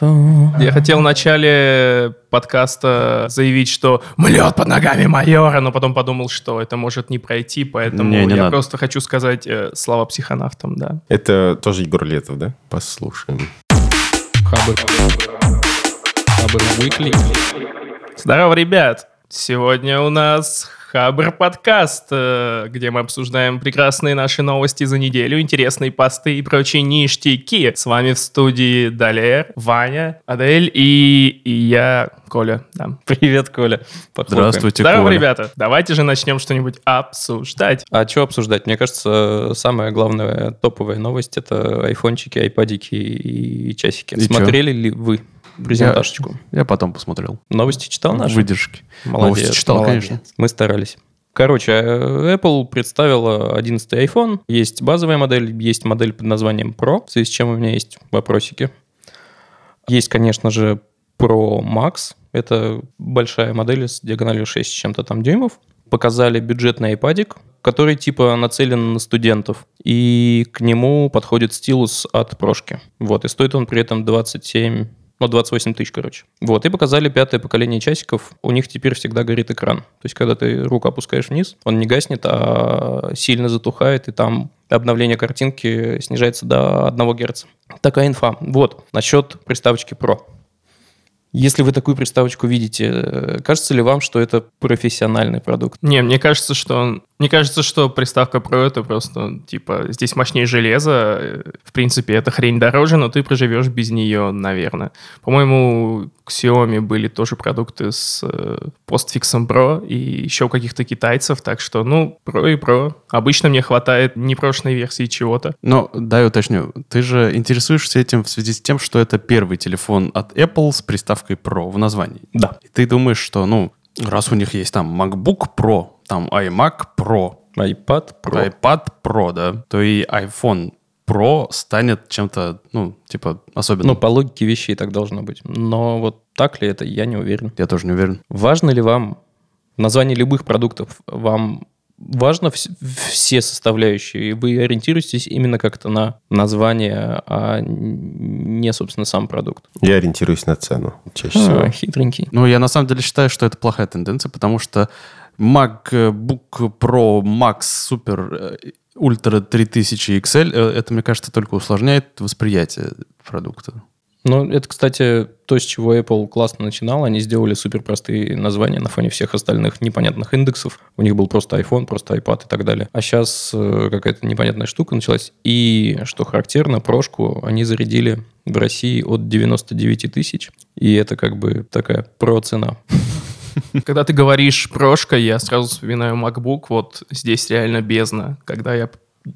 Я хотел в начале подкаста заявить, что млет под ногами майора, но потом подумал, что это может не пройти, поэтому Не, не я надо. просто хочу сказать э, слова психонавтам, да. Это тоже Егор Летов, да? Послушаем. Хабр. Хабр Weekly. Здорово, ребят! Сегодня у нас Хабр подкаст, э, где мы обсуждаем прекрасные наши новости за неделю, интересные посты и прочие ништяки. С вами в студии Далер, Ваня, Адель и, и я, Коля. Да. Привет, Коля. Похлопаем. Здравствуйте, Здорово, Коля. ребята! Давайте же начнем что-нибудь обсуждать. А что обсуждать? Мне кажется, самая главная топовая новость это айфончики, айпадики и часики. И чё? Смотрели ли вы презентажечку? Я потом посмотрел. Новости читал наши? Выдержки. Молодец, Новости читал, молодец. конечно. Мы старались. Короче, э, Apple представила 11 iPhone. Есть базовая модель, есть модель под названием Pro, в связи с чем у меня есть вопросики. Есть, конечно же, Pro Max. Это большая модель с диагональю 6 с чем-то там дюймов. Показали бюджетный iPadик, который типа нацелен на студентов. И к нему подходит стилус от прошки. Вот, и стоит он при этом 27 ну, 28 тысяч, короче. Вот, и показали пятое поколение часиков. У них теперь всегда горит экран. То есть, когда ты руку опускаешь вниз, он не гаснет, а сильно затухает, и там обновление картинки снижается до 1 Гц. Такая инфа. Вот, насчет приставочки Pro. Если вы такую приставочку видите, э, кажется ли вам, что это профессиональный продукт? Не, мне кажется, что он... Мне кажется, что приставка Pro это просто, типа, здесь мощнее железо. э, В принципе, эта хрень дороже, но ты проживешь без нее, наверное. По-моему, Xiaomi были тоже продукты с э, постфиксом Pro и еще у каких-то китайцев, так что, ну, Pro и Pro. Обычно мне хватает непрошлой версии чего-то. Но, дай уточню, ты же интересуешься этим в связи с тем, что это первый телефон от Apple с приставкой Pro в названии. Да. И ты думаешь, что, ну, раз у них есть там MacBook Pro, там iMac Pro, iPad Pro. iPad Pro, да, то и iPhone Pro станет чем-то, ну, типа, особенным. Ну, по логике вещей так должно быть. Но вот так ли это, я не уверен. Я тоже не уверен. Важно ли вам название любых продуктов? Вам важно вс- все составляющие? И вы ориентируетесь именно как-то на название, а не, собственно, сам продукт? Я ориентируюсь на цену чаще всего. А, хитренький. Ну, я на самом деле считаю, что это плохая тенденция, потому что MacBook Pro Max Super э, Ultra 3000 XL, э, это, мне кажется, только усложняет восприятие продукта. Ну, это, кстати, то, с чего Apple классно начинал. Они сделали супер простые названия на фоне всех остальных непонятных индексов. У них был просто iPhone, просто iPad и так далее. А сейчас какая-то непонятная штука началась. И, что характерно, прошку они зарядили в России от 99 тысяч. И это как бы такая про-цена. Когда ты говоришь прошка, я сразу вспоминаю MacBook. Вот здесь реально бездна. Когда я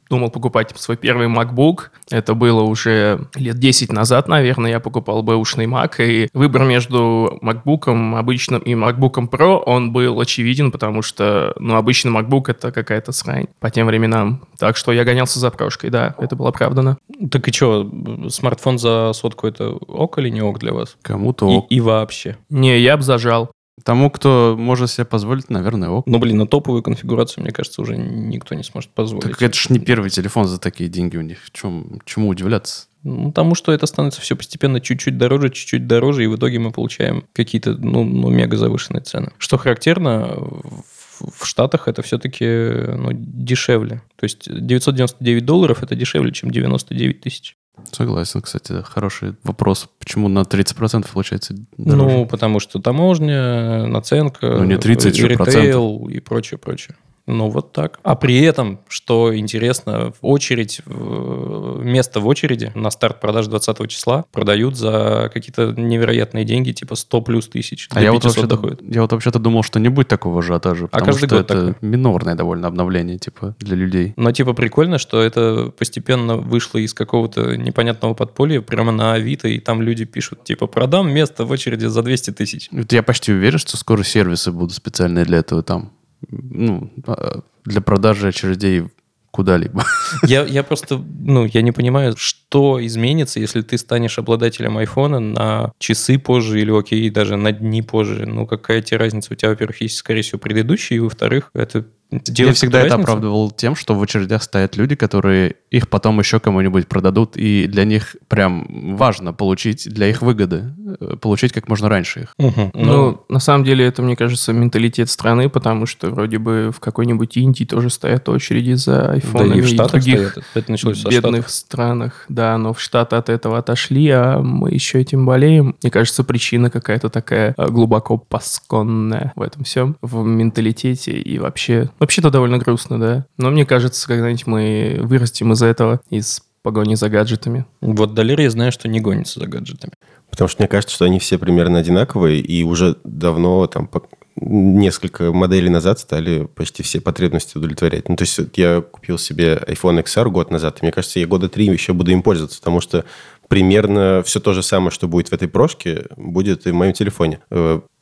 думал покупать свой первый MacBook, это было уже лет 10 назад, наверное, я покупал бэушный Mac, и выбор между MacBook обычным и MacBook Pro, он был очевиден, потому что, ну, обычный MacBook это какая-то срань по тем временам. Так что я гонялся за прошкой, да, это было оправдано. Так и что, смартфон за сотку это ок или не ок для вас? Кому-то И, ок. и вообще. Не, я бы зажал. Тому, кто может себе позволить, наверное, ок. Ну, блин, на топовую конфигурацию, мне кажется, уже никто не сможет позволить. Так это ж не первый телефон за такие деньги у них. Чем, чему удивляться? Ну, потому что это становится все постепенно чуть-чуть дороже, чуть-чуть дороже, и в итоге мы получаем какие-то, ну, ну мега завышенные цены. Что характерно, в, в Штатах это все-таки ну, дешевле. То есть 999 долларов это дешевле, чем 99 тысяч. Согласен, кстати, хороший вопрос. Почему на 30% получается дороже? Ну, потому что таможня, наценка, Ну, не 30 же ритейл и прочее, прочее. Ну, вот так. А при этом, что интересно, в очередь, в- место в очереди на старт продаж 20 числа продают за какие-то невероятные деньги, типа 100 плюс тысяч. А я вот, 500 вообще-то, доходит. я вот вообще-то думал, что не будет такого ажиотажа, потому каждый что год это такое. минорное довольно обновление, типа, для людей. Но типа прикольно, что это постепенно вышло из какого-то непонятного подполья прямо на Авито, и там люди пишут, типа, продам место в очереди за 200 тысяч. Я почти уверен, что скоро сервисы будут специальные для этого там. Ну, а, для продажи очередей куда-либо. Я, я просто, ну, я не понимаю, что изменится, если ты станешь обладателем айфона на часы позже или, окей, даже на дни позже. Ну, какая тебе разница? У тебя, во-первых, есть, скорее всего, предыдущий, и, во-вторых, это Я всегда это оправдывал тем, что в очередях стоят люди, которые их потом еще кому-нибудь продадут, и для них прям важно получить, для их выгоды, э, получить как можно раньше их. Угу. Ну, на самом деле, это, мне кажется, менталитет страны, потому что вроде бы в какой-нибудь Индии тоже стоят очереди за да айфонами и в Штатах других стоят. Это началось со бедных Штатов. странах. Да, но в Штаты от этого отошли, а мы еще этим болеем. Мне кажется, причина какая-то такая э, глубоко пасконная в этом всем, в менталитете и вообще... Вообще-то довольно грустно, да. Но мне кажется, когда-нибудь мы вырастем из этого, из погони за гаджетами. Вот Далер я знаю, что не гонится за гаджетами. Потому что мне кажется, что они все примерно одинаковые, и уже давно, там, по- несколько моделей назад стали почти все потребности удовлетворять. Ну, то есть вот я купил себе iPhone XR год назад, и мне кажется, я года три еще буду им пользоваться, потому что примерно все то же самое, что будет в этой прошке, будет и в моем телефоне.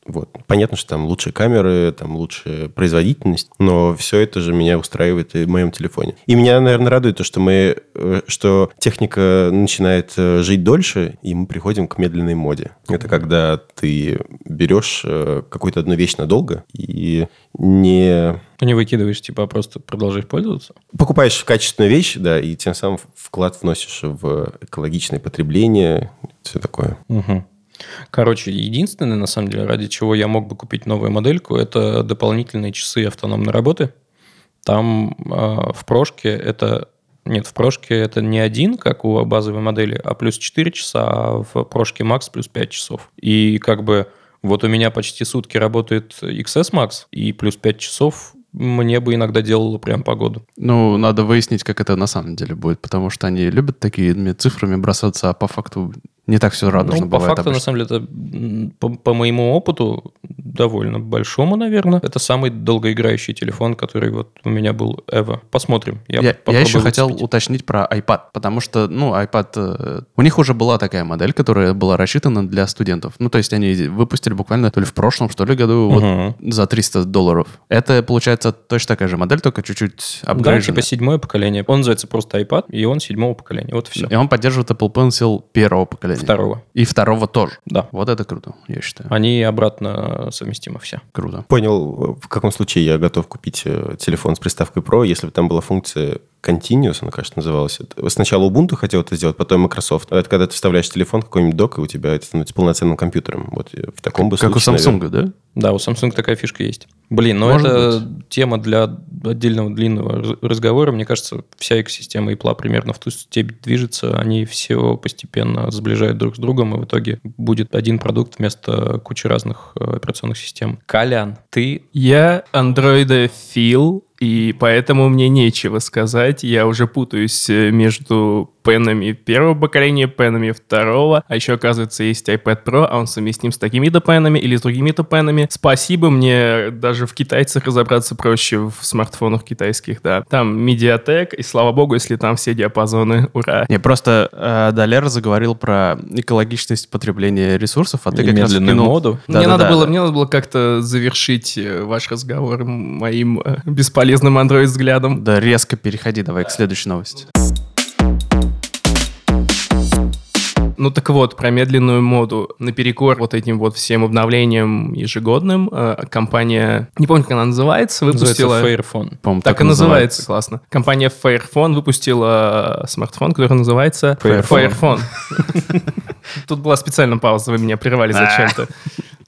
Вот. Понятно, что там лучшие камеры, там лучшая производительность, но все это же меня устраивает и в моем телефоне. И меня, наверное, радует то, что мы, э, что техника начинает э, жить дольше, и мы приходим к медленной моде. Это когда ты берешь э, какую-то одну вещь надолго и не Не выкидываешь, типа, а просто продолжаешь пользоваться? покупаешь качественную вещь, да, и тем самым вклад вносишь в экологичное потребление, все такое. Мгм. Короче, единственное, на самом деле, ради чего я мог бы купить новую модельку, это дополнительные часы автономной работы. Там э, в прошке это... Нет, в прошке это не один, как у базовой модели, а плюс 4 часа, а в прошке Max плюс 5 часов. И как бы вот у меня почти сутки работает XS Max, и плюс 5 часов мне бы иногда делало прям погоду. Ну, надо выяснить, как это на самом деле будет, потому что они любят такими цифрами бросаться, а по факту не так все радужно Ну, по бывает факту, на обычно. самом деле, это по, по моему опыту, довольно большому, наверное, это самый долгоиграющий телефон, который вот у меня был Evo. Посмотрим. Я, Я, я еще хотел выцепить. уточнить про iPad, потому что, ну, iPad... э, у них уже была такая модель, которая была рассчитана для студентов. Ну, то есть они выпустили буквально то ли в прошлом, что ли, году вот Мгм. за 300 долларов. Это, получается, точно такая же модель, только чуть-чуть Да, апгрейженная. типа седьмое поколение. Он называется просто iPad, и он седьмого поколения. Вот и все. И он поддерживает Apple Pencil первого поколения. Второго. И второго тоже. Да. Вот это круто, я считаю. Они обратно совместимы все. Круто. Понял, в каком случае я готов купить э, телефон с приставкой Pro, если бы там была функция Continuous, она, кажется, называлась. Сначала Ubuntu хотел это сделать, потом Microsoft. А Это когда ты вставляешь телефон, какой-нибудь док, и у тебя это становится полноценным компьютером. Вот э, в таком бы Как у Samsung, наверное. да? Да, у Samsung такая фишка есть. Блин, ну Может это тема для отдельного длинного раз- разговора. Мне кажется, вся экосистема Apple примерно в ту степень движется. Они все постепенно сближают друг с другом, и в итоге будет один продукт вместо кучи разных э, операционных систем. Колян, ты Я андроидофил, и поэтому мне нечего сказать. Я уже путаюсь э, между пенами первого поколения, пенами второго. А еще, оказывается, есть iPad Pro, а он совместим с такими-то пенами или с другими-то пенами. Спасибо, мне даже в китайцах разобраться проще в смартфонах китайских, да. Там Mediatek, и слава богу, если там все диапазоны, ура. Не, просто э, Далер заговорил про экологичность потребления ресурсов, а ты И как раз медленную вкинул- моду. мне, Да-да-да. надо было, мне надо было как-то завершить э, ваш разговор моим э, бесполезным андроид-взглядом. Да, резко переходи, давай к следующей новости. Ну так вот, про медленную моду. Наперекор вот этим вот всем обновлениям ежегодным э, компания, не помню, как она называется, называется выпустила... Fairphone. По-моему, Так и называется, классно. Компания Fairphone выпустила э, смартфон, который называется Fairphone. Fairphone. Тут была специальная пауза, вы меня прервали зачем-то.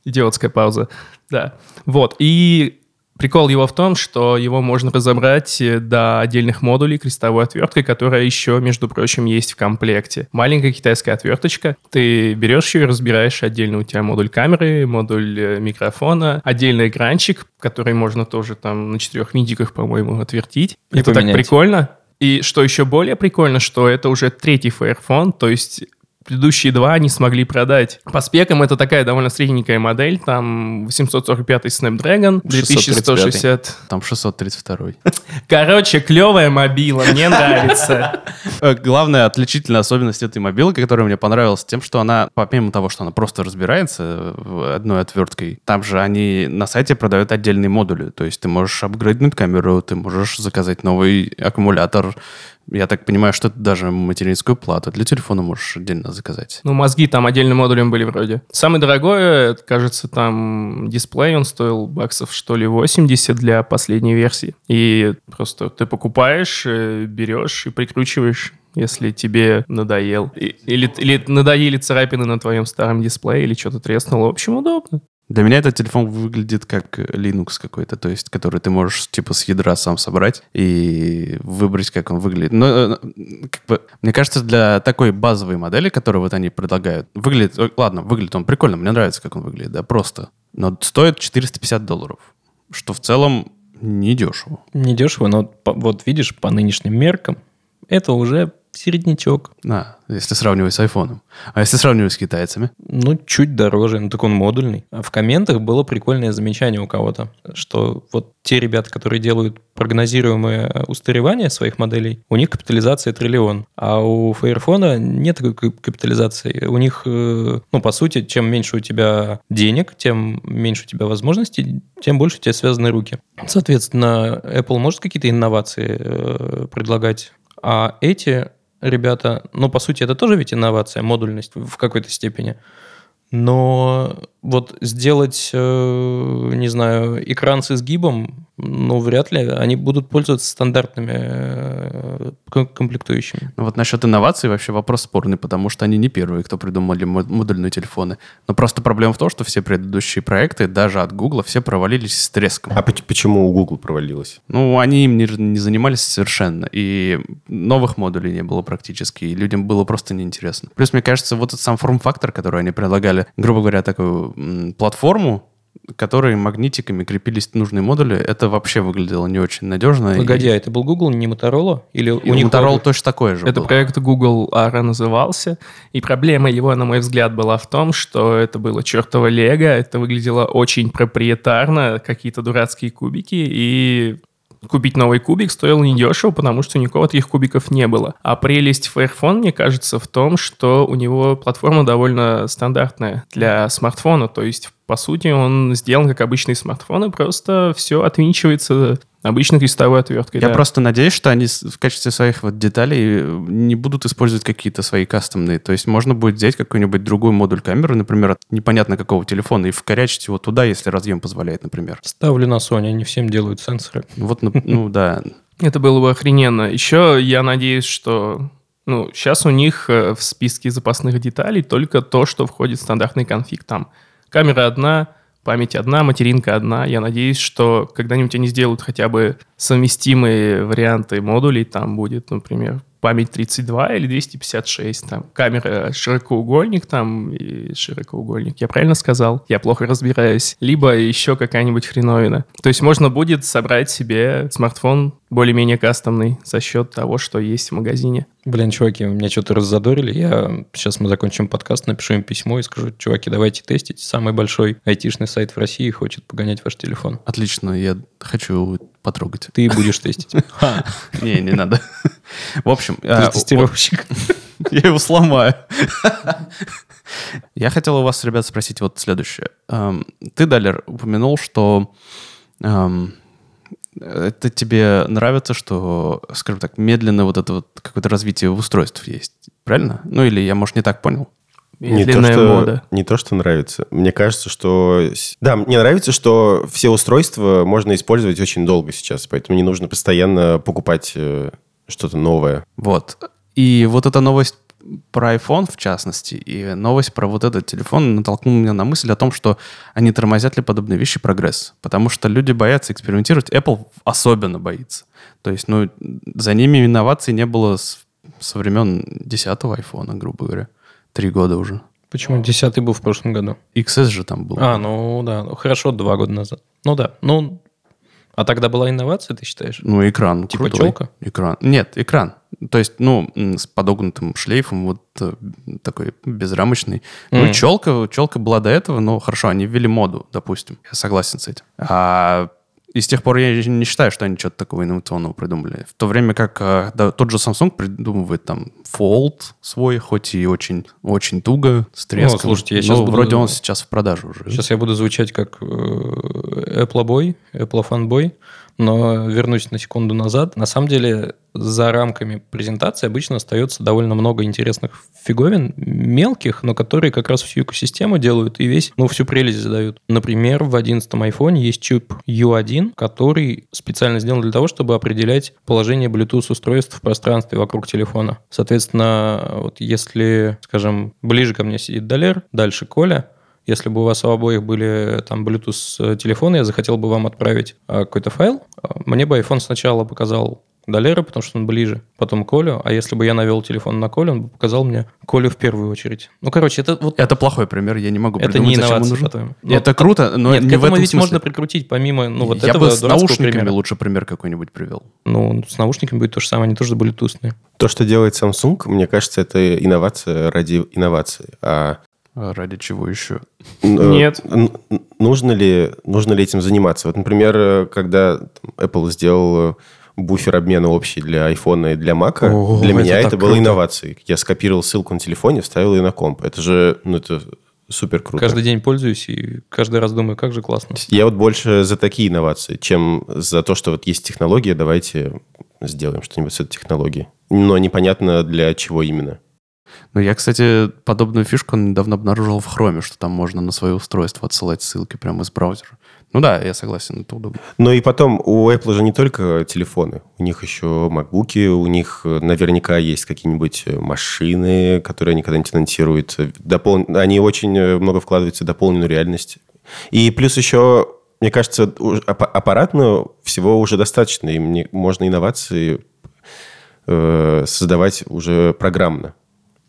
Идиотская пауза. Да. Вот. И прикол его в том, что его можно разобрать э, до отдельных модулей крестовой отверткой, которая еще, между прочим, есть в комплекте. Маленькая китайская отверточка. Ты берешь ее и разбираешь отдельно. У тебя модуль камеры, модуль э, микрофона, отдельный экранчик, который можно тоже там на четырех мидиках, по-моему, отвертить. И Это так поменять. прикольно. И что еще более прикольно, что это уже третий Fairphone, то есть предыдущие два не смогли продать. По спекам это такая довольно средненькая модель, там 845 Snapdragon, 2160. Там 632. Короче, клевая мобила, мне нравится. Э, Главная отличительная особенность этой мобилы, которая мне понравилась, тем, что она, помимо того, что она просто разбирается в одной отверткой, там же они на сайте продают отдельные модули. То есть ты можешь апгрейднуть камеру, ты можешь заказать новый аккумулятор, Я так понимаю, что ты даже материнскую плату для телефона можешь отдельно заказать. Ну, мозги там отдельным модулем были вроде. Самое дорогое, кажется, там дисплей, он стоил баксов, что ли, 80 для последней версии. И просто ты покупаешь, э, берешь и прикручиваешь если тебе надоел. Или, или надоели царапины на твоем старом дисплее, или что-то треснуло. В общем, удобно. Для меня этот телефон выглядит как Linux какой-то, то есть, который ты можешь типа с ядра сам собрать и выбрать, как он выглядит. Но э, как бы, мне кажется, для такой базовой модели, которую вот они предлагают, выглядит, ладно, выглядит он прикольно, мне нравится, как он выглядит, да, просто. Но стоит 450 долларов, что в целом недешево. Недешево, но вот видишь, по нынешним меркам, это уже середнячок. Да, если сравнивать с айфоном. А если сравнивать с китайцами? Ну, чуть дороже, ну так он модульный. А в комментах было прикольное замечание у кого-то, что вот те ребята, которые делают прогнозируемое устаревание своих моделей, у них капитализация триллион, а у Фаерфона нет такой кап- капитализации. У них, э, ну, по сути, чем меньше у тебя денег, тем меньше у тебя возможностей, тем больше у тебя связаны руки. Соответственно, Apple может какие-то инновации э, предлагать, а эти ребята, ну, по сути, это тоже ведь инновация, модульность в какой-то степени. Но вот сделать, э, не знаю, экран с изгибом, ну, вряд ли. Они будут пользоваться стандартными э, ком- комплектующими. Ну вот насчет инноваций вообще вопрос спорный, потому что они не первые, кто придумали мо- модульные телефоны. Но просто проблема в том, что все предыдущие проекты, даже от Гугла, все провалились с треском. А поч- почему у Google провалилось? Ну, они им не, не занимались совершенно, и новых модулей не было практически, и людям было просто неинтересно. Плюс, мне кажется, вот этот сам форм-фактор, который они предлагали, грубо говоря, такую м, платформу, которой магнитиками крепились нужные модули, это вообще выглядело не очень надежно. и- Погоди, а это был Google, не Motorola? Или и у них Motorola был- точно такой же Это был. проект Google ARA назывался, и проблема его, на мой взгляд, была в том, что это было чертово лего, это выглядело очень проприетарно, какие-то дурацкие кубики, и купить новый кубик стоило недешево, потому что никакого таких кубиков не было. А прелесть Fairphone, мне кажется, в том, что у него платформа довольно стандартная для смартфона, то есть, по сути, он сделан как обычный смартфон, и просто все отвинчивается обычной крестовой отверткой. Я да. просто надеюсь, что они в качестве своих вот деталей э, не будут использовать какие-то свои кастомные. То есть можно будет взять какой-нибудь другой модуль камеры, например, от непонятно какого телефона, и вкорячить его туда, если разъем позволяет, например. Ставлю на Sony, они всем делают сенсоры. Вот, ну, ну да. Это было бы охрененно. Еще я надеюсь, что... Ну, сейчас у них э, в списке запасных деталей только то, что входит в стандартный конфиг. Там камера одна, память одна, материнка одна. Я надеюсь, что когда-нибудь они сделают хотя бы совместимые варианты модулей. Там будет, например, память 32 или 256. Там камера широкоугольник там и широкоугольник. Я правильно сказал? Я плохо разбираюсь. Либо еще какая-нибудь хреновина. То есть можно будет собрать себе смартфон более-менее кастомный за счет того, что есть в магазине. Блин, чуваки, меня что-то раззадорили. Я сейчас мы закончим подкаст, напишу им письмо и скажу, чуваки, давайте тестить. Самый большой айтишный сайт в России хочет погонять ваш телефон. Отлично, я хочу потрогать. Ты будешь тестить. Не, не надо. В общем, ты а, тестировщик. Я его сломаю. Я хотел у вас, ребят, спросить вот следующее. Эм, Ты, Далер, упомянул, что эм, это тебе нравится, что, скажем так, медленно вот это вот какое-то развитие устройств есть. Правильно? Ну или я, может, не так понял? Не то, что, мода. не то, что нравится. Мне кажется, что... Да, мне нравится, что все устройства можно использовать очень долго сейчас, поэтому не нужно постоянно покупать э, что-то новое. Вот. И вот эта новость про iPhone, в частности, и новость про вот этот телефон натолкнула меня на мысль о том, что они тормозят ли подобные вещи прогресс. Потому что люди боятся экспериментировать. Apple особенно боится. То есть, ну, за ними инноваций не было с- со времен 10-го айфона, грубо говоря. Три года уже. Почему? Десятый был в прошлом году. XS же там был. А, ну да, ну, хорошо, два года назад. Ну да, ну... А тогда была инновация, ты считаешь? Ну, экран Типа крутой. челка? Экран. Нет, экран. То есть, ну, с подогнутым шлейфом, вот э, такой безрамочный. Ну, Мгм. челка, челка была до этого, но хорошо, они ввели моду, допустим. Я согласен с этим. А и с тех пор я не считаю, что они что-то такого инновационного придумали. В то время как э, да, тот же Samsung придумывает там Fold свой, хоть и очень, очень туго, с треском. слушайте, я но щас буду- вроде он сейчас в продаже уже. Сейчас я буду звучать как э, Apple boy, Apple fanboy, Но вернусь на секунду назад. На самом деле, за рамками презентации обычно остается довольно много интересных фиговин, мелких, но которые как раз всю экосистему делают и весь, ну, всю прелесть задают. Например, в 11 iPhone есть чип U1, который специально сделан для того, чтобы определять положение Bluetooth-устройств в пространстве вокруг телефона. Соответственно, вот если, скажем, ближе ко мне сидит Далер, дальше Коля, если бы у вас у обоих были там Bluetooth телефоны, я захотел бы вам отправить а, какой-то файл, а, мне бы iPhone сначала показал Долера, потому что он ближе, потом Колю, а если бы я навел телефон на Колю, он бы показал мне Колю в первую очередь. Ну, короче, это вот... Это плохой пример, я не могу Это придумать, не зачем он нужен. по-твоему. Это Ну, круто, но Нет, не к в этому этом ведь смысле. можно прикрутить помимо, ну, вот я этого бы с наушниками примера. лучше пример какой-нибудь привел. Ну, с наушниками будет то же самое, они тоже блютусные. То, что делает Samsung, мне кажется, это инновация ради инновации. А ради чего еще? э, Нет. нужно ли, нужно ли этим заниматься? Вот, например, когда Apple сделал э, буфер обмена общий для iPhone и для Mac, О, для это меня так это было круто. инновацией. Я скопировал ссылку на телефоне, вставил ее на комп. Это же, ну, это супер круто. Каждый день пользуюсь и каждый раз думаю, как же классно. Я вот больше за такие инновации, чем за то, что вот есть технология, давайте сделаем что-нибудь с этой технологией. Но непонятно для чего именно. Ну, я, кстати, подобную фишку недавно обнаружил в Chrome, что там можно на свое устройство отсылать ссылки прямо из браузера. Ну да, я согласен, это удобно. Ну и потом, у Apple же не только телефоны, у них еще макбуки, у них э, наверняка есть какие-нибудь э, машины, которые они когда-нибудь анонсируют. Допол... Они очень э, много вкладываются в дополненную реальность. И плюс еще, мне кажется, аппаратно всего уже достаточно, и мне можно инновации создавать уже программно.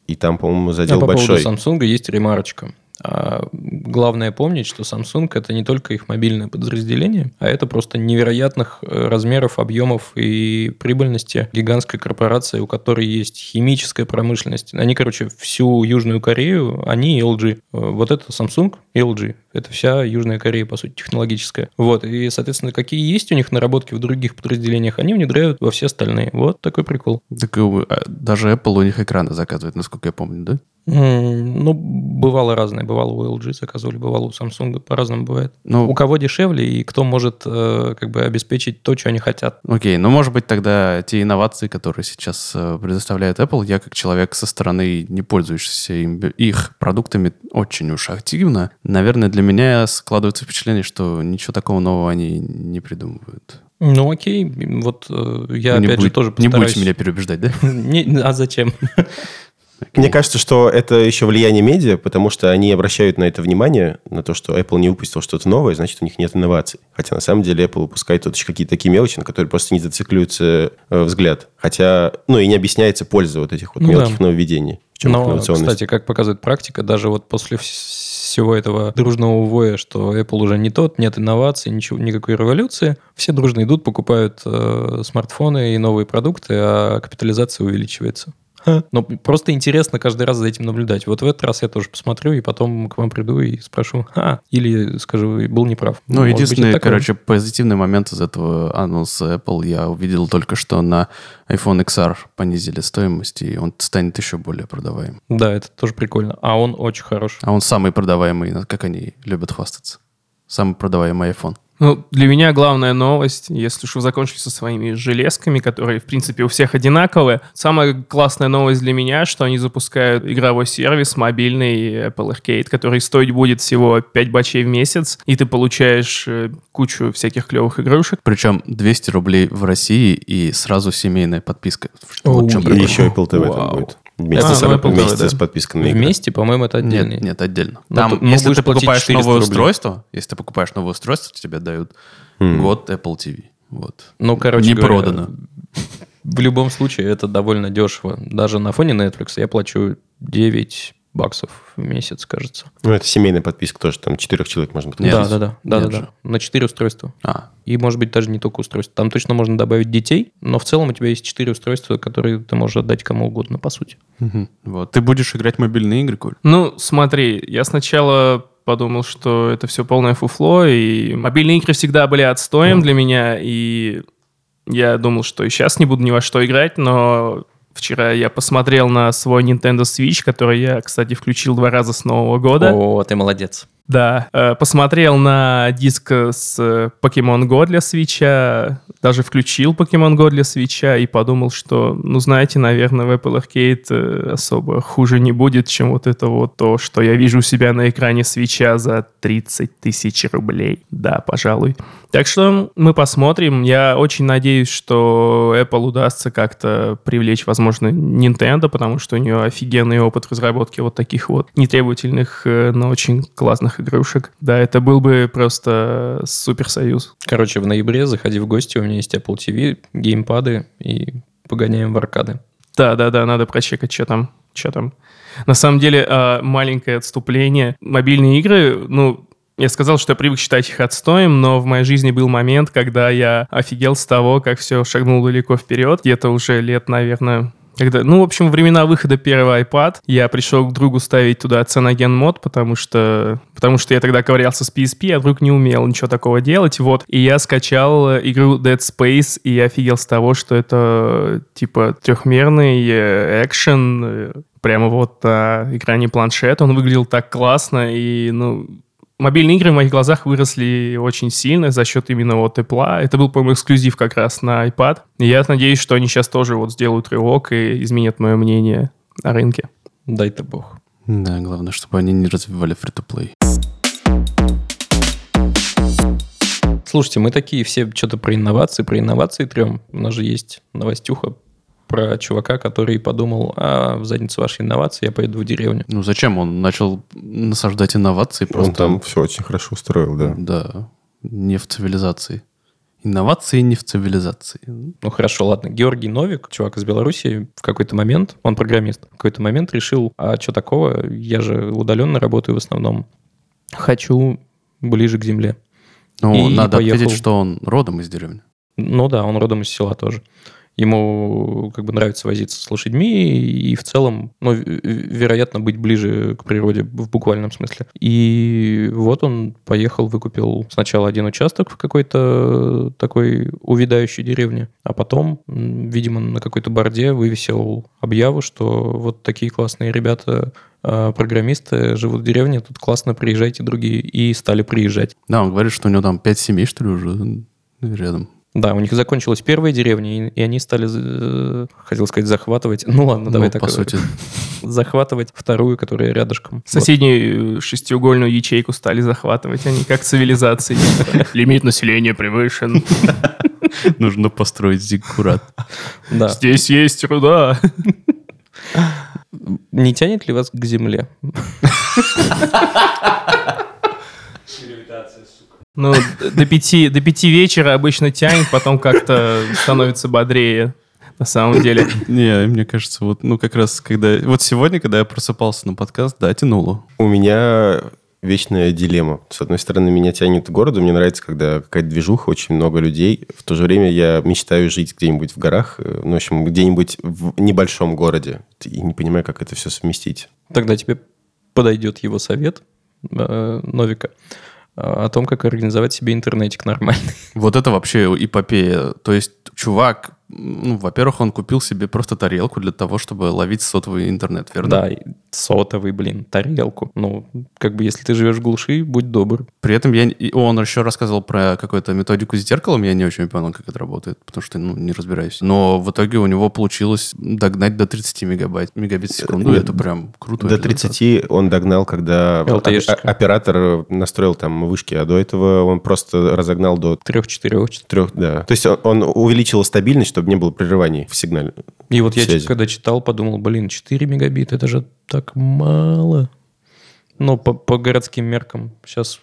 И там, по-моему, задел А по большой. поводу Samsung есть ремарочка. А, главное помнить, что Samsung это не только их мобильное подразделение, а это просто невероятных э, размеров, объемов и прибыльности гигантской корпорации, у которой есть химическая промышленность. Они, короче, всю Южную Корею, они и LG. Э, Вот это Samsung LG. Это вся Южная Корея, по сути, технологическая. Вот. И, соответственно, какие есть у них наработки в других подразделениях, они внедряют во все остальные. Вот такой прикол. Так у- а, даже Apple у них экраны заказывает, насколько я помню, да? Ну, бывало разное. Бывало у LG заказывали, бывало у Samsung. По-разному бывает. Ну, У кого дешевле и кто может э, как бы обеспечить то, что они хотят. Окей, ну, может быть, тогда те инновации, которые сейчас э, предоставляет Apple, я как человек со стороны, не пользующийся им- их продуктами очень уж активно, наверное, для меня складывается впечатление, что ничего такого нового они не придумывают. Ну, окей. Вот э, я, не опять же, будь- тоже Не постараюсь... будете меня переубеждать, да? Не- а зачем? Мне кажется, что это еще влияние медиа, потому что они обращают на это внимание, на то, что Apple не выпустил что-то новое, значит, у них нет инноваций. Хотя на самом деле Apple выпускает тут еще какие-то такие мелочи, на которые просто не зацикливается э, взгляд. Хотя, ну, и не объясняется польза вот этих вот Ну мелких да. нововведений. В чем Но, инновационность? кстати, как показывает практика, даже вот после всего этого дружного воя, что Apple уже не тот, нет инноваций, ничего, никакой революции, все дружно идут, покупают э, смартфоны и новые продукты, а капитализация увеличивается. Но просто интересно каждый раз за этим наблюдать. Вот в этот раз я тоже посмотрю, и потом к вам приду и спрошу, а, или скажу, был неправ. Ну, Может быть, единственный, такое. короче, позитивный момент из этого анонса Apple я увидел только, что на iPhone XR понизили стоимость, и он станет еще более продаваемым. Да, это тоже прикольно. А он очень хорош. А он самый продаваемый, как они любят хвастаться. Самый продаваемый iPhone. Ну, для меня главная новость, если уж вы закончили со своими железками, которые, в принципе, у всех одинаковые, самая классная новость для меня, что они запускают игровой сервис мобильный Apple Arcade, который стоить будет всего 5 бачей в месяц, и ты получаешь э, кучу всяких клевых игрушек. Причем 200 рублей в России и сразу семейная подписка. Вот в чем И прикольно. еще Apple TV Вау. там будет. Вместе, А, с, ну, Apple TV, вместе да. с подпиской на игры. Вместе, по-моему, это отдельный. Нет, нет, отдельно. Ну, Там, ну, если ты покупаешь 400 новое рублей. устройство, если ты покупаешь новое устройство, тебе дают М. год Apple TV. Вот. Ну, короче Не говоря, продано. В любом случае, это довольно дешево. Даже на фоне Netflix я плачу 9 баксов в месяц, кажется. Ну, это семейная подписка тоже, там четырех человек можно подписать. да, да, да, да, да, да. На 4 устройства. А, И, может быть, даже не только устройства. Там точно можно добавить детей, но в целом у тебя есть 4 устройства, которые ты можешь отдать кому угодно, по сути. мгм. вот. Ты будешь играть в мобильные игры, Коль? Ну, смотри, я сначала подумал, что это все полное фуфло, и мобильные игры всегда были отстоем для меня, и я думал, что и сейчас не буду ни во что играть, но вчера я посмотрел на свой Nintendo Switch, который я, кстати, включил два раза с Нового года. О, ты молодец. Да, э, посмотрел на диск с э, Pokemon Go для свеча, даже включил Pokemon Go для свеча и подумал, что, ну, знаете, наверное, в Apple Arcade э, особо хуже не будет, чем вот это вот то, что я вижу у себя на экране свеча за 30 тысяч рублей. Да, пожалуй. Так что мы посмотрим. Я очень надеюсь, что Apple удастся как-то привлечь, возможно, Nintendo, потому что у нее офигенный опыт разработки вот таких вот нетребовательных, но очень классных игрушек. Да, это был бы просто супер союз. Короче, в ноябре заходи в гости, у меня есть Apple TV, геймпады и погоняем в аркады. Да, да, да, надо прочекать, что там, что там. На самом деле, а, маленькое отступление. Мобильные игры, ну, я сказал, что я привык считать их отстоем, но в моей жизни был момент, когда я офигел с того, как все шагнуло далеко вперед. Где-то уже лет, наверное, когда, ну, в общем, времена выхода первого iPad, я пришел к другу ставить туда Cyanogen мод, потому что, потому что я тогда ковырялся с PSP, а друг не умел ничего такого делать, вот. И я скачал игру Dead Space, и я офигел с того, что это, типа, трехмерный э, экшен, э, прямо вот на экране планшета. Он выглядел так классно, и, ну, Мобильные игры в моих глазах выросли очень сильно за счет именно вот тепла. Это был, по-моему, эксклюзив как раз на iPad. И я надеюсь, что они сейчас тоже вот сделают рывок и изменят мое мнение о рынке. Дай-то бог. Да, главное, чтобы они не развивали фри-то-плей. Слушайте, мы такие все что-то про инновации, про инновации трем. У нас же есть новостюха про чувака, который подумал, а в задницу вашей инновации я поеду в деревню. Ну зачем? Он начал насаждать инновации просто. Он там все очень хорошо устроил, да. Да, не в цивилизации. Инновации не в цивилизации. Ну хорошо, ладно. Георгий Новик, чувак из Беларуси, в какой-то момент, он программист, в какой-то момент решил, а что такого, я же удаленно работаю в основном, хочу ближе к земле. Ну, и надо поехал... ответить, что он родом из деревни. Ну да, он родом из села тоже ему как бы нравится возиться с лошадьми и в целом, ну, вероятно, быть ближе к природе в буквальном смысле. И вот он поехал, выкупил сначала один участок в какой-то такой увядающей деревне, а потом, видимо, на какой-то борде вывесил объяву, что вот такие классные ребята а, программисты живут в деревне, тут классно, приезжайте другие. И стали приезжать. Да, он говорит, что у него там пять семей, что ли, уже рядом. Да, у них закончилась первая деревня, и, они стали, э, хотел сказать, захватывать. Ну ладно, давай ну, так. по сути. Захватывать вторую, которая рядышком. Соседнюю вот. шестиугольную ячейку стали захватывать, они как цивилизации. Лимит населения превышен. Нужно построить зигкурат. Да. Здесь есть руда. Не тянет ли вас к земле? Ну, до пяти, до пяти вечера обычно тянет, потом как-то становится бодрее на самом деле. Не, мне кажется, вот, ну, как раз, когда... Вот сегодня, когда я просыпался на подкаст, да, тянуло. У меня вечная дилемма. С одной стороны, меня тянет к городу, мне нравится, когда какая-то движуха, очень много людей. В то же время я мечтаю жить где-нибудь в горах, э, ну, в общем, где-нибудь в небольшом городе. И не понимаю, как это все совместить. Тогда тебе подойдет его совет э, Новика о том, как организовать себе интернетик нормальный. Вот это вообще эпопея. То есть чувак ну, во-первых, он купил себе просто тарелку для того, чтобы ловить сотовый интернет, верно? Да, сотовый, блин, тарелку. Ну, как бы, если ты живешь в глуши, будь добр. При этом я, он еще рассказывал про какую-то методику с зеркалом, я не очень понял, как это работает, потому что, ну, не разбираюсь. Но в итоге у него получилось догнать до 30 мегабайт, мегабит в секунду, Нет, это прям круто. До 30 он догнал, когда оператор настроил там вышки, а до этого он просто разогнал до... Трех-четырех. Трех, да. То есть он увеличил стабильность, чтобы не было прерываний в сигнале. И вот связи. я когда читал, подумал, блин, 4 мегабита, это же так мало. Ну, по, по городским меркам. Сейчас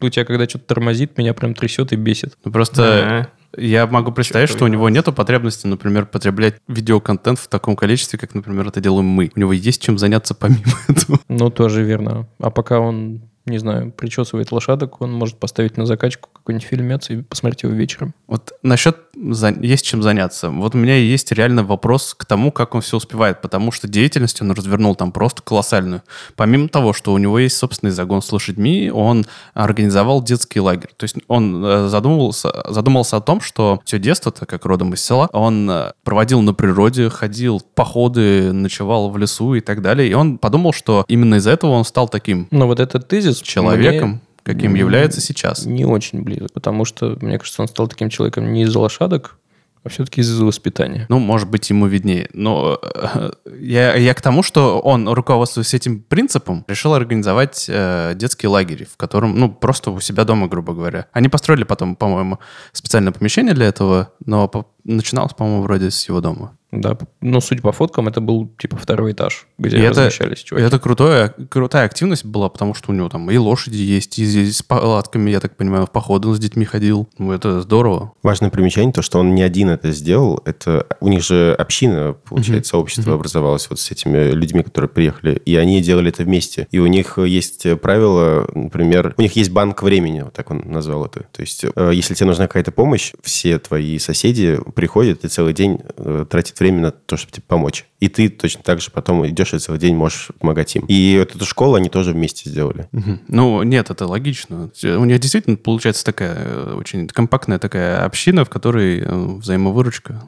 у тебя, когда что-то тормозит, меня прям трясет и бесит. Ну, просто А-а-а. я могу представить, что, что у него нет потребности, например, потреблять видеоконтент в таком количестве, как, например, это делаем мы. У него есть чем заняться помимо этого. Ну, тоже верно. А пока он не знаю, причесывает лошадок, он может поставить на закачку какой-нибудь фильмец и посмотреть его вечером. Вот насчет есть чем заняться. Вот у меня есть реально вопрос к тому, как он все успевает, потому что деятельность он развернул там просто колоссальную. Помимо того, что у него есть собственный загон с лошадьми, он организовал детский лагерь. То есть он э, задумывался, задумался о том, что все детство, так как родом из села, он э, проводил на природе, ходил в походы, ночевал в лесу и так далее. И он подумал, что именно из-за этого он стал таким. Но вот этот тезис близок. человеком, Мне каким является сейчас. Не очень близок, потому что, мне кажется, он стал таким человеком не из-за лошадок, а все-таки из-за воспитания. Ну, может быть, ему виднее. Но э, я, я к тому, что он, руководствуясь этим принципом, решил организовать э, детский лагерь, в котором, ну, просто у себя дома, грубо говоря. Они построили потом, по-моему, специальное помещение для этого, но по- начиналось, по-моему, вроде с его дома. Да, ну, судя по фоткам, это был типа второй этаж, где И это- размещались И чуваки. это крутое, крутая активность была, потому что у него там и лошади есть, и здесь с палатками, я так понимаю, в походы он с детьми ходил. Ну, это здорово. Важное примечание, то, что он не один это сделал. Это у них же община, получается, сообщество образовалось вот с этими людьми, которые приехали. И они делали это вместе. И у них есть правило, например, у них есть банк времени, вот так он назвал это. То есть, э, если тебе нужна какая-то помощь, все твои соседи приходят и целый день э, тратят время на то, чтобы тебе помочь. И ты точно так же потом идешь и целый день можешь помогать им. И вот эту школу они тоже вместе сделали. Ну, нет, это логично. У них действительно получается такая э, очень компактная такая община, в которой э, взаимовыручка,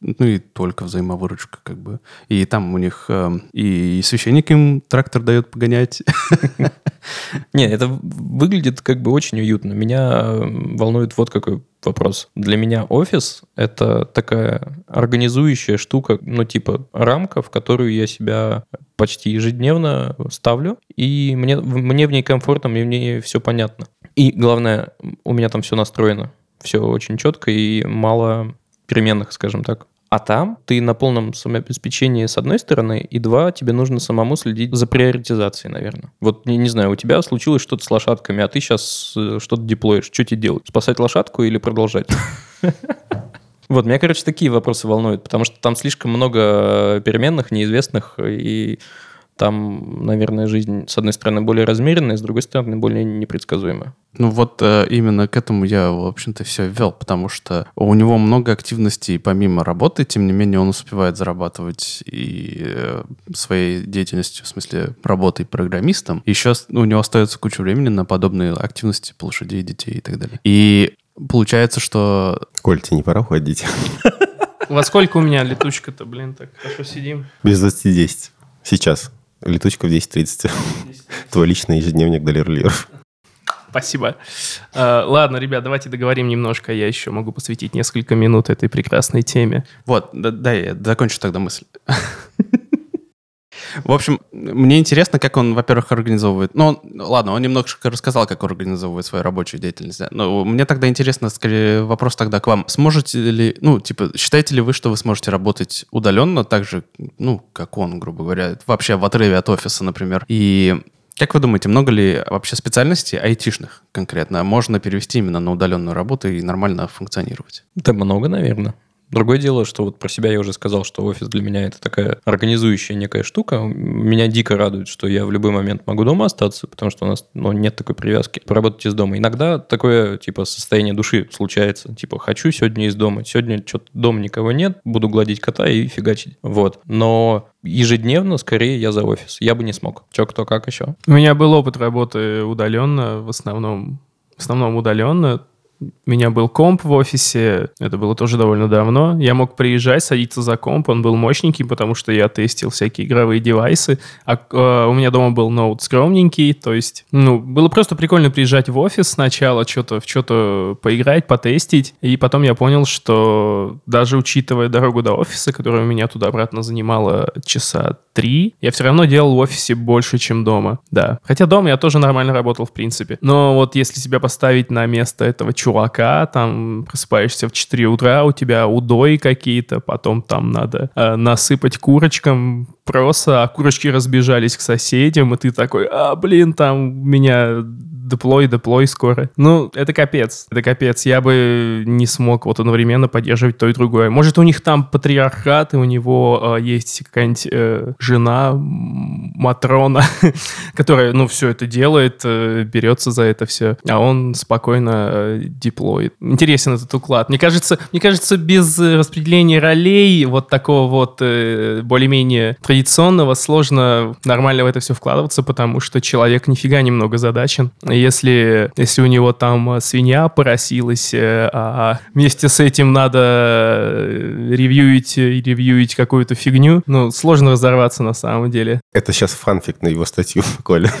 ну и только взаимовыручка, как бы. И там у них э, и священник им трактор дает погонять. Не, это выглядит как бы очень уютно. Меня э, волнует вот какой вопрос. Для меня офис — это такая организующая штука, ну типа рамка, в которую я себя почти ежедневно ставлю, и мне, мне в ней комфортно, мне в ней все понятно. И главное, у меня там все настроено, все очень четко и мало переменных, скажем так. А там ты на полном самообеспечении с одной стороны, и два, тебе нужно самому следить за приоритизацией, наверное. Вот, не, не знаю, у тебя случилось что-то с лошадками, а ты сейчас что-то деплоишь. Что тебе делать? Спасать лошадку или продолжать? Вот, меня, короче, такие вопросы волнуют, потому что там слишком много переменных, неизвестных, и там, наверное, жизнь, с одной стороны, более размеренная, с другой стороны, более непредсказуемая. Ну вот э, именно к этому я, в общем-то, все вел, потому что у него много активностей помимо работы, тем не менее он успевает зарабатывать и э, своей деятельностью, в смысле работой программистом. Еще с- у него остается куча времени на подобные активности по лошадей, детей и так далее. И получается, что Коль, тебе не пора уходить? Во сколько у меня летучка-то, блин, так хорошо сидим? Без 20.10. Сейчас. Летучка в 10.30. Твой личный ежедневник доллар Спасибо. Э, Ладно, ребят, давайте договорим немножко. Я еще могу посвятить несколько минут этой прекрасной теме. Вот, да, дай я закончу тогда мысль. В общем, мне интересно, как он, во-первых, организовывает... Ну, ладно, он немножко рассказал, как он организовывает свою рабочую деятельность. да. Но мне тогда интересно, скорее, вопрос тогда к вам. Сможете ли, ну, типа, считаете ли вы, что вы сможете работать удаленно, так же, ну, как он, грубо говоря, вообще в отрыве от офиса, например? И как вы думаете, много ли вообще специальностей айтишных конкретно можно перевести именно на удаленную работу и нормально функционировать? Да много, наверное. Другое дело, что вот про себя я уже сказал, что офис для меня это такая организующая некая штука. Меня дико радует, что я в любой момент могу дома остаться, потому что у нас ну, нет такой привязки поработать из дома. Иногда такое типа состояние души случается. Типа хочу сегодня из дома, сегодня что-то дома никого нет, буду гладить кота и фигачить. Вот. Но ежедневно скорее я за офис. Я бы не смог. Че, кто, как еще? У меня был опыт работы удаленно, в основном, в основном удаленно. У меня был комп в офисе, это было тоже довольно давно. Я мог приезжать, садиться за комп, он был мощненький, потому что я тестил всякие игровые девайсы. А э, у меня дома был ноут скромненький, то есть, ну, было просто прикольно приезжать в офис сначала, что-то в что-то поиграть, потестить. И потом я понял, что даже учитывая дорогу до офиса, которая у меня туда-обратно занимала часа три, я все равно делал в офисе больше, чем дома. Да. Хотя дома я тоже нормально работал, в принципе. Но вот если себя поставить на место этого чувака, там просыпаешься в 4 утра, у тебя удои какие-то, потом там надо э, насыпать курочкам проса, а курочки разбежались к соседям, и ты такой, а, блин, там меня деплой, деплой скоро. Ну, это капец, это капец. Я бы не смог вот одновременно поддерживать то и другое. Может, у них там патриархат, и у него э, есть какая-нибудь э, жена, Матрона, которая, ну, все это делает, э, берется за это все, а он спокойно э, деплоит. Интересен этот уклад. Мне кажется, мне кажется, без распределения ролей вот такого вот э, более-менее традиционного сложно нормально в это все вкладываться, потому что человек нифига немного задачен. Если, если у него там э, свинья поросилась, э, а вместе с этим надо э, ревьюить, ревьюить какую-то фигню, ну, сложно разорваться на самом деле. Это сейчас фанфик на его статью, Коля.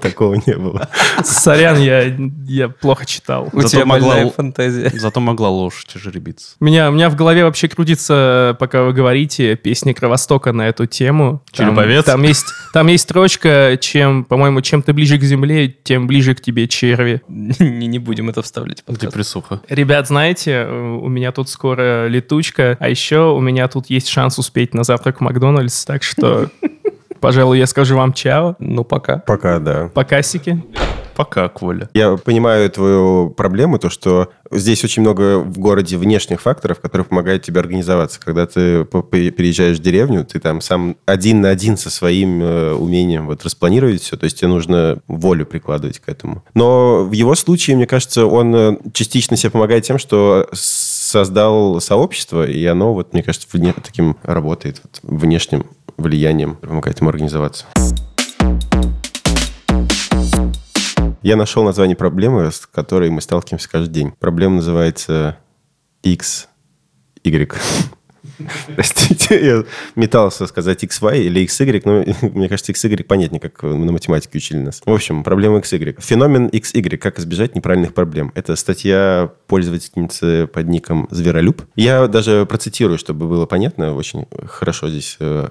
Такого не было. Сорян, я, я плохо читал. У Зато тебя могла фантазия. Зато могла лошадь жеребиться. У меня, у меня в голове вообще крутится, пока вы говорите, песня Кровостока на эту тему. Там- Череповец? Там, есть, там есть строчка, чем, по-моему, чем ты ближе к земле, тем ближе к тебе черви. Не, не будем это вставлять в подкаст. Депрессуха. Ребят, знаете, у меня тут скоро летучка, а еще у меня тут есть шанс успеть на завтрак в Макдональдс, так что, пожалуй, я скажу вам чао. Ну, пока. Пока, да. Покасики. Пока, Коля. Я понимаю твою проблему, то, что здесь очень много в городе внешних факторов, которые помогают тебе организоваться. Когда ты переезжаешь в деревню, ты там сам один на один со своим э, умением вот распланировать все, то есть тебе нужно волю прикладывать к этому. Но в его случае, мне кажется, он э, частично себе помогает тем, что создал сообщество, и оно, вот, мне кажется, вне- таким работает, вот, внешним влиянием помогает ему организоваться. Я нашел название проблемы, с которой мы сталкиваемся каждый день. Проблема называется X, Y. Простите, я метался сказать XY или XY, но мне кажется, XY понятнее, как на математике учили нас. В общем, проблема XY. Феномен XY. Как избежать неправильных проблем. Это статья пользовательницы под ником Зверолюб. Я даже процитирую, чтобы было понятно. Очень хорошо здесь э,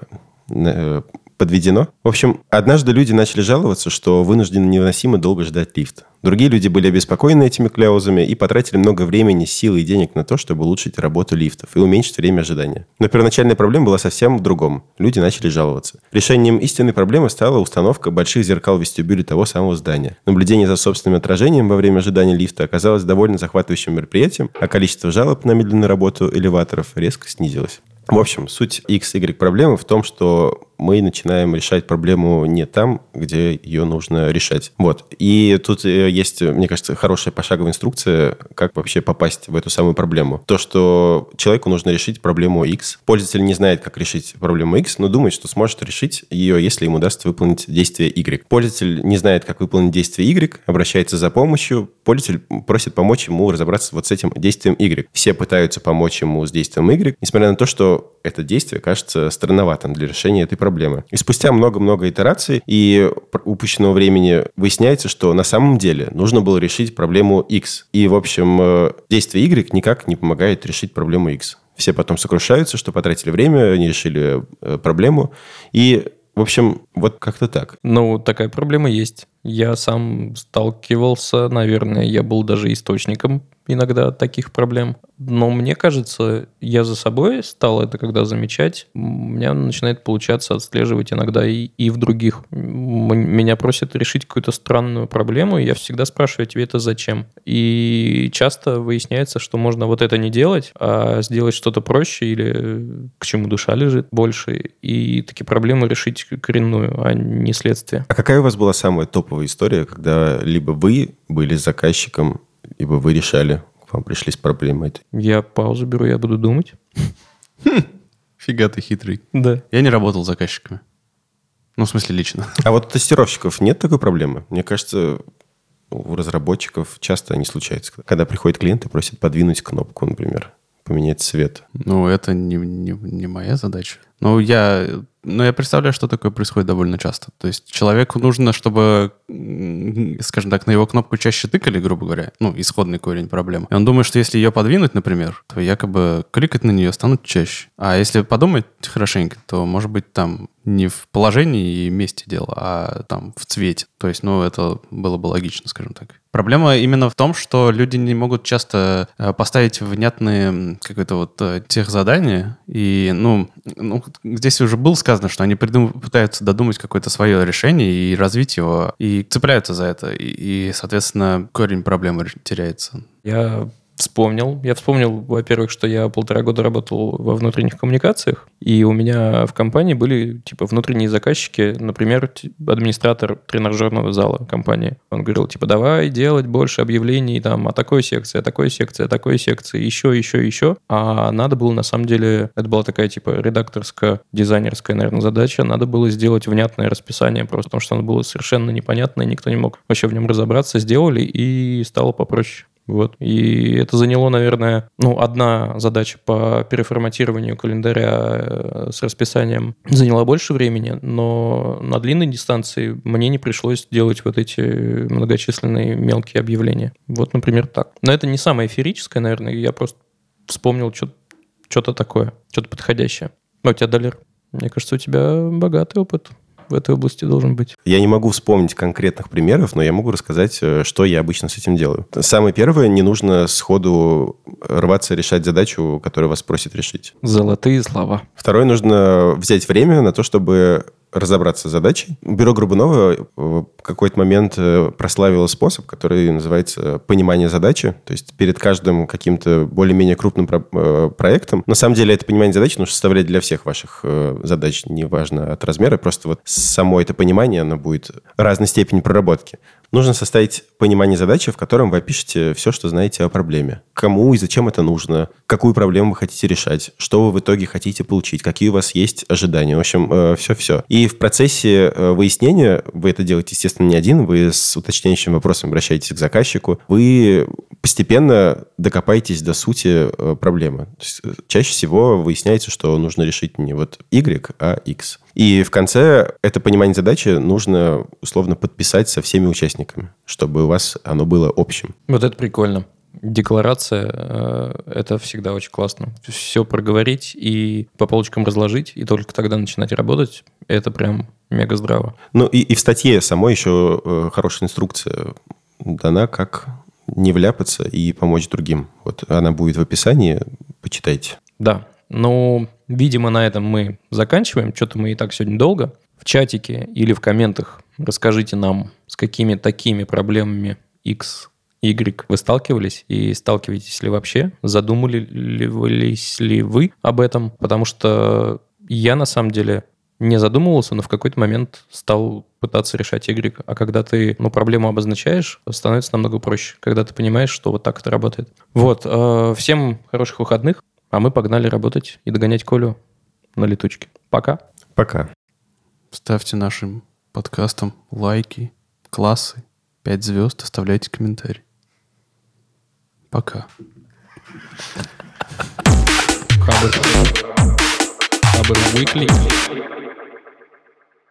э, подведено. В общем, однажды люди начали жаловаться, что вынуждены невыносимо долго ждать лифт. Другие люди были обеспокоены этими кляузами и потратили много времени, сил и денег на то, чтобы улучшить работу лифтов и уменьшить время ожидания. Но первоначальная проблема была совсем в другом. Люди начали жаловаться. Решением истинной проблемы стала установка больших зеркал в вестибюле того самого здания. Наблюдение за собственным отражением во время ожидания лифта оказалось довольно захватывающим мероприятием, а количество жалоб на медленную работу элеваторов резко снизилось. В общем, суть XY проблемы в том, что мы начинаем решать проблему не там, где ее нужно решать. Вот. И тут э, есть, мне кажется, хорошая пошаговая инструкция, как вообще попасть в эту самую проблему. То, что человеку нужно решить проблему X. Пользователь не знает, как решить проблему X, но думает, что сможет решить ее, если ему удастся выполнить действие Y. Пользователь не знает, как выполнить действие Y, обращается за помощью. Пользователь просит помочь ему разобраться вот с этим действием Y. Все пытаются помочь ему с действием Y, несмотря на то, что это действие кажется странноватым для решения этой проблемы. И спустя много-много итераций и упущенного времени выясняется, что на самом деле нужно было решить проблему X. И, в общем, э, действие Y никак не помогает решить проблему X. Все потом сокрушаются, что потратили время, не решили э, проблему. И, в общем, вот как-то так. Ну, такая проблема есть. Я сам сталкивался, наверное, я был даже источником иногда таких проблем. Но мне кажется, я за собой стал это когда замечать, у меня начинает получаться отслеживать иногда и, и в других. Меня просят решить какую-то странную проблему, и я всегда спрашиваю, тебе это зачем? И часто выясняется, что можно вот это не делать, а сделать что-то проще или к чему душа лежит больше, и такие проблемы решить коренную, а не следствие. А какая у вас была самая топовая история, когда либо вы были заказчиком, либо вы решали, к вам пришли с проблемой этой? Я паузу беру, я буду думать. Фига ты хитрый. Да. Я не работал с заказчиками. Ну, в смысле, лично. А вот у тестировщиков нет такой проблемы? Мне кажется, у разработчиков часто они случаются. Когда приходит клиент и просит подвинуть кнопку, например, поменять цвет. Ну, это не, не, не моя задача. Ну, я, ну, я представляю, что такое происходит довольно часто. То есть человеку нужно, чтобы, скажем так, на его кнопку чаще тыкали, грубо говоря, ну, исходный корень проблемы. И он думает, что если ее подвинуть, например, то якобы кликать на нее станут чаще. А если подумать хорошенько, то, может быть, там не в положении и месте дело, а там в цвете. То есть, ну, это было бы логично, скажем так. Проблема именно в том, что люди не могут часто э, поставить внятные какое-то вот э, техзадание. И, ну, ну, здесь уже было сказано, что они придум- пытаются додумать какое-то свое решение и развить его, и цепляются за это. И, и, соответственно, корень проблемы теряется. Я Вспомнил. Я вспомнил, во-первых, что я полтора года работал во внутренних коммуникациях, и у меня в компании были типа внутренние заказчики, например, администратор тренажерного зала компании. Он говорил, типа, давай делать больше объявлений там о такой секции, о такой секции, о такой секции, еще, еще, еще. А надо было, на самом деле, это была такая, типа, редакторско-дизайнерская, наверное, задача. Надо было сделать внятное расписание, просто потому что оно было совершенно непонятное, никто не мог вообще в нем разобраться. Сделали, и стало попроще. Вот. И это заняло, наверное, ну, одна задача по переформатированию календаря э, с расписанием заняла больше времени, но на длинной дистанции мне не пришлось делать вот эти многочисленные мелкие объявления. Вот, например, так. Но это не самое эфирическое, наверное, я просто вспомнил что-то такое, что-то подходящее. А у тебя, Далер, мне кажется, у тебя богатый опыт в этой области должен быть? Я не могу вспомнить конкретных примеров, но я могу рассказать, э, что я обычно с этим делаю. Самое первое, не нужно сходу рваться решать задачу, которую вас просит решить. Золотые слова. Второе, нужно взять время на то, чтобы разобраться с задачей. Бюро Грубунова э, в какой-то момент э, прославило способ, который называется понимание задачи. То есть перед каждым каким-то более-менее крупным про- э, проектом, на самом деле это понимание задачи нужно составлять для всех ваших задач, неважно от размера, просто вот само это понимание, оно будет разной степени проработки. Нужно составить понимание задачи, в котором вы опишете все, что знаете о проблеме. Кому и зачем это нужно, какую проблему вы хотите решать, что вы в итоге хотите получить, какие у вас есть ожидания. В общем, все-все. И в процессе э, выяснения, вы это делаете, естественно, не один, вы с уточняющим вопросом обращаетесь к заказчику, вы постепенно докопаетесь до сути э, проблемы. Э, чаще всего выясняется, что нужно решить не вот Y, а X. И в конце это понимание задачи нужно условно подписать со всеми участниками, чтобы у вас оно было общим. Вот это прикольно. Декларация э, – это всегда очень классно. Все проговорить и по полочкам разложить, и только тогда начинать работать – это прям мега здраво. Ну и, и в статье самой еще э, хорошая инструкция дана, как не вляпаться и помочь другим. Вот она будет в описании, почитайте. Да, ну, видимо, на этом мы заканчиваем. Что-то мы и так сегодня долго. В чатике или в комментах расскажите нам, с какими такими проблемами X Y вы сталкивались и сталкиваетесь ли вообще? Задумывались ли вы об этом? Потому что я на самом деле не задумывался, но в какой-то момент стал пытаться решать Y. А когда ты ну, проблему обозначаешь, становится намного проще, когда ты понимаешь, что вот так это работает. Вот. Э, всем хороших выходных, а мы погнали работать и догонять Колю на летучке. Пока. Пока. Ставьте нашим подкастам лайки, классы, 5 звезд, оставляйте комментарий. Пока. Хабр. Хабр Weekly.